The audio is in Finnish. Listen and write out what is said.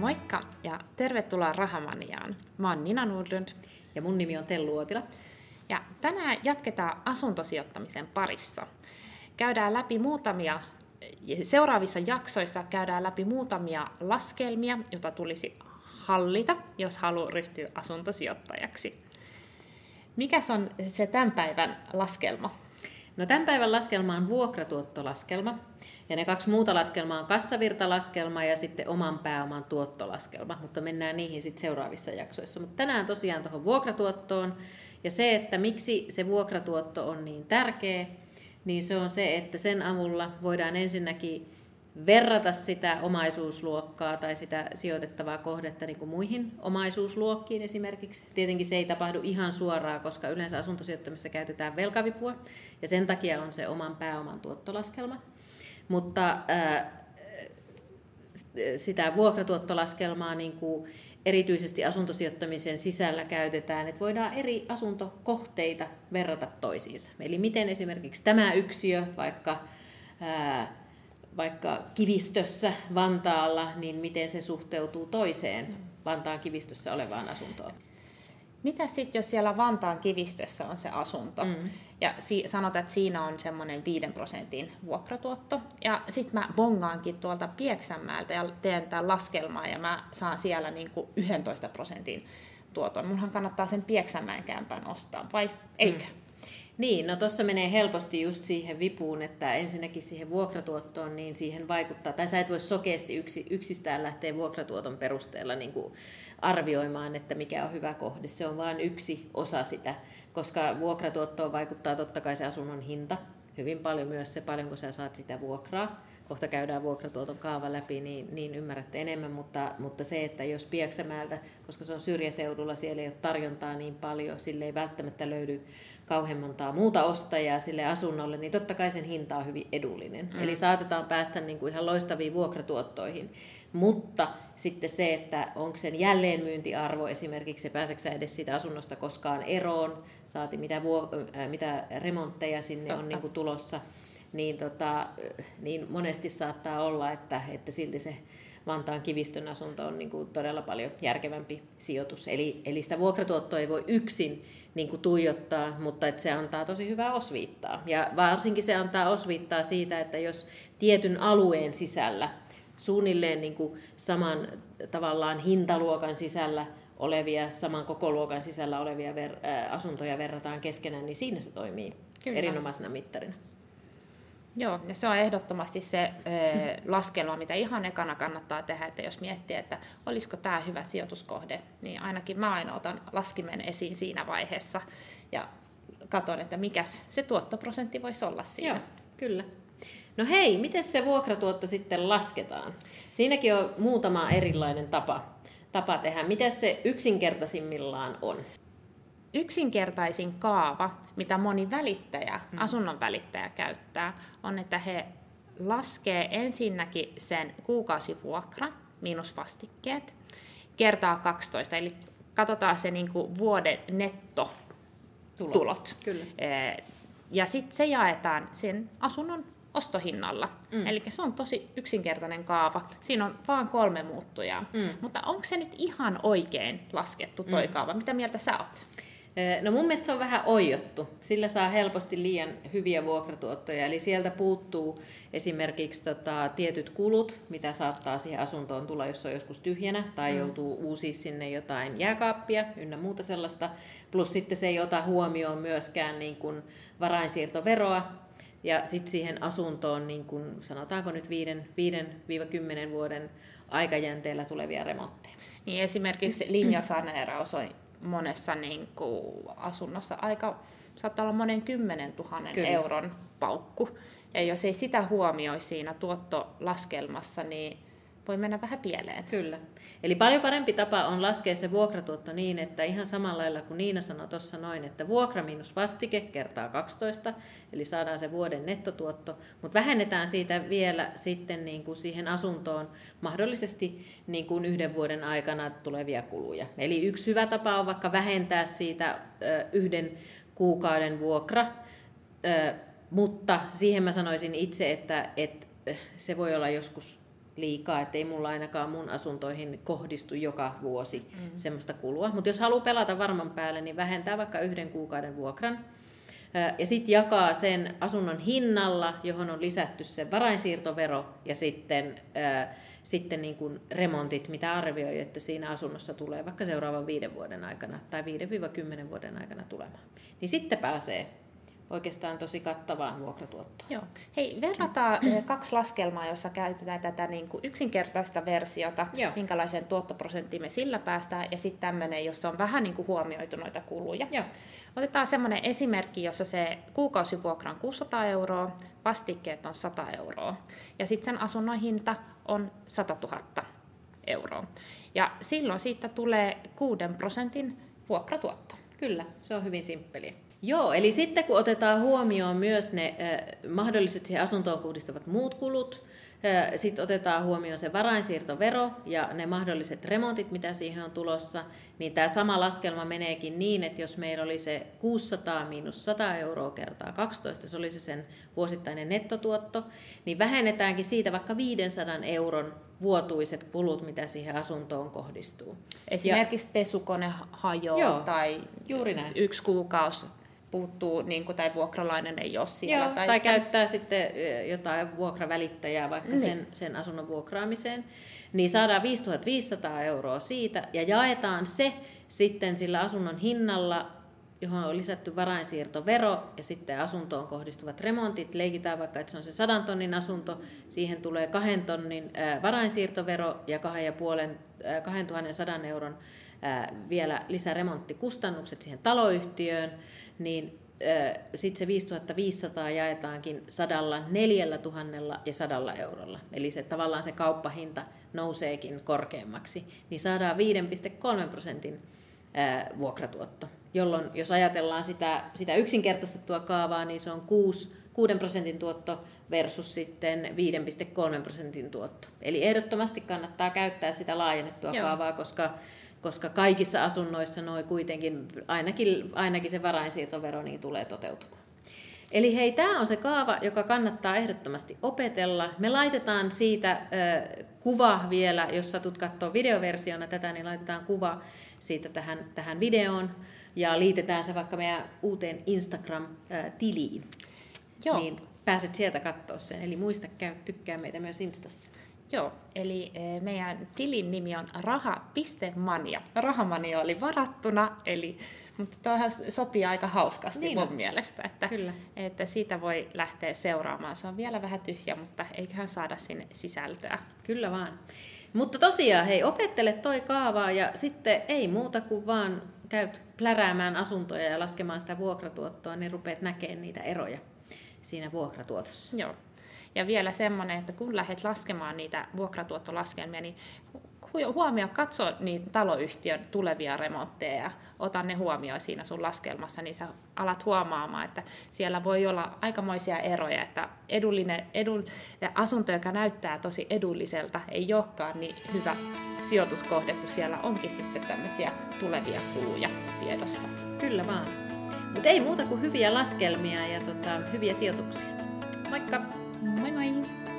Moikka ja tervetuloa Rahamaniaan. Mä oon Nina Nordlund. Ja mun nimi on Tellu Uotila. Ja tänään jatketaan asuntosijoittamisen parissa. Käydään läpi muutamia, seuraavissa jaksoissa käydään läpi muutamia laskelmia, joita tulisi hallita, jos haluaa ryhtyä asuntosijoittajaksi. Mikäs on se tämän päivän laskelma? No tämän päivän laskelma on vuokratuottolaskelma. Ja ne kaksi muuta laskelmaa on kassavirtalaskelma ja sitten oman pääoman tuottolaskelma, mutta mennään niihin sitten seuraavissa jaksoissa. Mutta tänään tosiaan tuohon vuokratuottoon ja se, että miksi se vuokratuotto on niin tärkeä, niin se on se, että sen avulla voidaan ensinnäkin verrata sitä omaisuusluokkaa tai sitä sijoitettavaa kohdetta niin kuin muihin omaisuusluokkiin esimerkiksi. Tietenkin se ei tapahdu ihan suoraan, koska yleensä asuntosijoittamisessa käytetään velkavipua ja sen takia on se oman pääoman tuottolaskelma. Mutta sitä vuokratuottolaskelmaa niin kuin erityisesti asuntosijoittamisen sisällä käytetään, että voidaan eri asuntokohteita verrata toisiinsa. Eli miten esimerkiksi tämä yksiö, vaikka ää, vaikka kivistössä Vantaalla, niin miten se suhteutuu toiseen Vantaan kivistössä olevaan asuntoon. Mitä sitten, jos siellä Vantaan kivistössä on se asunto, mm. ja si- sanotaan, että siinä on semmoinen 5 prosentin vuokratuotto, ja sitten mä bongaankin tuolta Pieksämäältä ja teen tämän laskelmaa, ja mä saan siellä niinku 11 prosentin tuoton. Munhan kannattaa sen Pieksämäen kämpän ostaa, vai eikö? Mm. Niin, no tuossa menee helposti just siihen vipuun, että ensinnäkin siihen vuokratuottoon, niin siihen vaikuttaa, tai sä et voi sokeasti yksi, yksistään lähteä vuokratuoton perusteella niin kuin arvioimaan, että mikä on hyvä kohde. Se on vain yksi osa sitä, koska vuokratuottoon vaikuttaa totta kai se asunnon hinta, hyvin paljon myös se, paljonko sä saat sitä vuokraa. Kohta käydään vuokratuoton kaava läpi, niin, niin ymmärrätte enemmän, mutta, mutta se, että jos Pieksämäältä, koska se on syrjäseudulla, siellä ei ole tarjontaa niin paljon, sille ei välttämättä löydy kauhean montaa muuta ostajaa sille asunnolle, niin totta kai sen hinta on hyvin edullinen. Mm. Eli saatetaan päästä niin kuin ihan loistaviin vuokratuottoihin. Mutta sitten se, että onko sen jälleenmyyntiarvo esimerkiksi, se pääseekö edes siitä asunnosta koskaan eroon, saati mitä, vuo, äh, mitä remontteja sinne Totta. on niin kuin tulossa, niin, tota, niin monesti saattaa olla, että, että silti se Vantaan kivistön asunto on niin kuin todella paljon järkevämpi sijoitus. Eli, eli sitä vuokratuottoa ei voi yksin niin kuin tuijottaa, mutta että se antaa tosi hyvää osviittaa. Ja varsinkin se antaa osviittaa siitä, että jos tietyn alueen sisällä suunnilleen niin kuin saman tavallaan hintaluokan sisällä olevia, saman koko luokan sisällä olevia ver- asuntoja verrataan keskenään, niin siinä se toimii Kyllä. erinomaisena mittarina. Joo, ja se on ehdottomasti se ö, laskelma, mitä ihan ekana kannattaa tehdä, että jos miettii, että olisiko tämä hyvä sijoituskohde, niin ainakin mä aina otan laskimen esiin siinä vaiheessa ja katson, että mikä se tuottoprosentti voisi olla siinä. Joo, kyllä. No hei, miten se vuokratuotto sitten lasketaan? Siinäkin on muutama erilainen tapa, tapa tehdä. Miten se yksinkertaisimmillaan on? Yksinkertaisin kaava, mitä moni välittäjä, mm. asunnon välittäjä käyttää, on, että he laskee ensinnäkin sen kuukausivuokra miinus vastikkeet kertaa 12, eli katsotaan se niin kuin vuoden nettotulot. Tulot. Kyllä. Ja sitten se jaetaan sen asunnon ostohinnalla. Mm. Eli se on tosi yksinkertainen kaava. Siinä on vain kolme muuttujaa. Mm. Mutta onko se nyt ihan oikein laskettu toi mm. kaava? Mitä mieltä sä oot? No mun mielestä se on vähän oijottu. Sillä saa helposti liian hyviä vuokratuottoja. Eli sieltä puuttuu esimerkiksi tota, tietyt kulut, mitä saattaa siihen asuntoon tulla, jos se on joskus tyhjänä, tai mm. joutuu uusia sinne jotain jääkaappia ynnä muuta sellaista. Plus sitten se ei ota huomioon myöskään niin kuin varainsiirtoveroa, ja sitten siihen asuntoon, niin kuin sanotaanko nyt 5-10 vuoden aikajänteellä tulevia remontteja. Niin esimerkiksi linjasaneeraus on monessa niin kuin, asunnossa aika, saattaa olla monen kymmenen tuhannen Kyllä. euron paukku. Ja jos ei sitä huomioi siinä tuottolaskelmassa, niin voi mennä vähän pieleen. Kyllä. Eli paljon parempi tapa on laskea se vuokratuotto niin, että ihan samalla lailla kuin Niina sanoi tuossa noin, että vuokra minus vastike kertaa 12, eli saadaan se vuoden nettotuotto, mutta vähennetään siitä vielä sitten niin kuin siihen asuntoon mahdollisesti niin kuin yhden vuoden aikana tulevia kuluja. Eli yksi hyvä tapa on vaikka vähentää siitä yhden kuukauden vuokra, mutta siihen mä sanoisin itse, että, että se voi olla joskus liikaa, että ei mulla ainakaan mun asuntoihin kohdistu joka vuosi mm. semmoista kulua. Mutta jos haluaa pelata varman päälle, niin vähentää vaikka yhden kuukauden vuokran. Ja sitten jakaa sen asunnon hinnalla, johon on lisätty se varainsiirtovero ja sitten, ää, sitten niin kuin remontit, mitä arvioi, että siinä asunnossa tulee vaikka seuraavan viiden vuoden aikana tai 5-10 vuoden aikana tulemaan. Niin sitten pääsee oikeastaan tosi kattavaan vuokratuottoon. Joo. Hei, verrataan kaksi laskelmaa, jossa käytetään tätä niin kuin yksinkertaista versiota, Joo. minkälaiseen tuottoprosenttiin me sillä päästään, ja sitten tämmöinen, jossa on vähän niin kuin huomioitu noita kuluja. Joo. Otetaan semmoinen esimerkki, jossa se kuukausivuokra on 600 euroa, vastikkeet on 100 euroa, ja sitten sen asunnon hinta on 100 000 euroa. Ja silloin siitä tulee 6 prosentin vuokratuotto. Kyllä, se on hyvin simppeliä. Joo, eli sitten kun otetaan huomioon myös ne mahdolliset siihen asuntoon kohdistuvat muut kulut, sitten otetaan huomioon se varainsiirtovero ja ne mahdolliset remontit, mitä siihen on tulossa, niin tämä sama laskelma meneekin niin, että jos meillä oli se 600 miinus 100 euroa kertaa 12, se olisi sen vuosittainen nettotuotto, niin vähennetäänkin siitä vaikka 500 euron vuotuiset kulut, mitä siihen asuntoon kohdistuu. Esimerkiksi ja, pesukone hajoaa tai juuri näin. yksi kuukausi puuttuu, niin kuin, tai vuokralainen ei ole siellä. Joo, tai, tai käyttää sitten jotain vuokravälittäjää vaikka niin. sen, sen asunnon vuokraamiseen. Niin saadaan 5500 euroa siitä ja jaetaan se sitten sillä asunnon hinnalla, johon on lisätty varainsiirtovero ja sitten asuntoon kohdistuvat remontit. Leikitään vaikka, että se on se sadan tonnin asunto, siihen tulee kahden tonnin varainsiirtovero ja 2100 euron vielä lisäremonttikustannukset siihen taloyhtiöön niin sitten se 5500 jaetaankin sadalla neljällä tuhannella ja sadalla eurolla. Eli se tavallaan se kauppahinta nouseekin korkeammaksi, niin saadaan 5,3 prosentin vuokratuotto. Jolloin jos ajatellaan sitä, sitä yksinkertaistettua kaavaa, niin se on 6, 6 prosentin tuotto versus sitten 5,3 prosentin tuotto. Eli ehdottomasti kannattaa käyttää sitä laajennettua Joo. kaavaa, koska koska kaikissa asunnoissa noin kuitenkin, ainakin, ainakin se varainsiirtovero niin tulee toteutumaan. Eli hei, tämä on se kaava, joka kannattaa ehdottomasti opetella. Me laitetaan siitä ö, kuva vielä, jos satut katsoa videoversiona tätä, niin laitetaan kuva siitä tähän, tähän videoon ja liitetään se vaikka meidän uuteen Instagram-tiliin. Joo. Niin pääset sieltä katsoa sen. Eli muista käy tykkää meitä myös Instassa. Joo, eli e, meidän tilin nimi on raha.mania. Rahamania oli varattuna, eli, mutta tuohan sopii aika hauskasti niin mun on. mielestä, että, Kyllä. että siitä voi lähteä seuraamaan. Se on vielä vähän tyhjä, mutta eiköhän saada sinne sisältöä. Kyllä vaan. Mutta tosiaan, hei, opettele toi kaavaa ja sitten ei muuta kuin vaan käyt pläräämään asuntoja ja laskemaan sitä vuokratuottoa, niin rupeat näkemään niitä eroja siinä vuokratuotossa. Joo. Ja vielä semmoinen, että kun lähdet laskemaan niitä vuokratuottolaskelmia, niin huomio, katso niitä taloyhtiön tulevia remontteja ja ota ne huomioon siinä sun laskelmassa, niin sä alat huomaamaan, että siellä voi olla aikamoisia eroja, että edullinen, edun, asunto, joka näyttää tosi edulliselta, ei olekaan niin hyvä sijoituskohde, kun siellä onkin sitten tämmöisiä tulevia kuluja tiedossa. Kyllä vaan. Mutta ei muuta kuin hyviä laskelmia ja tota, hyviä sijoituksia. Moikka! Moin, moin.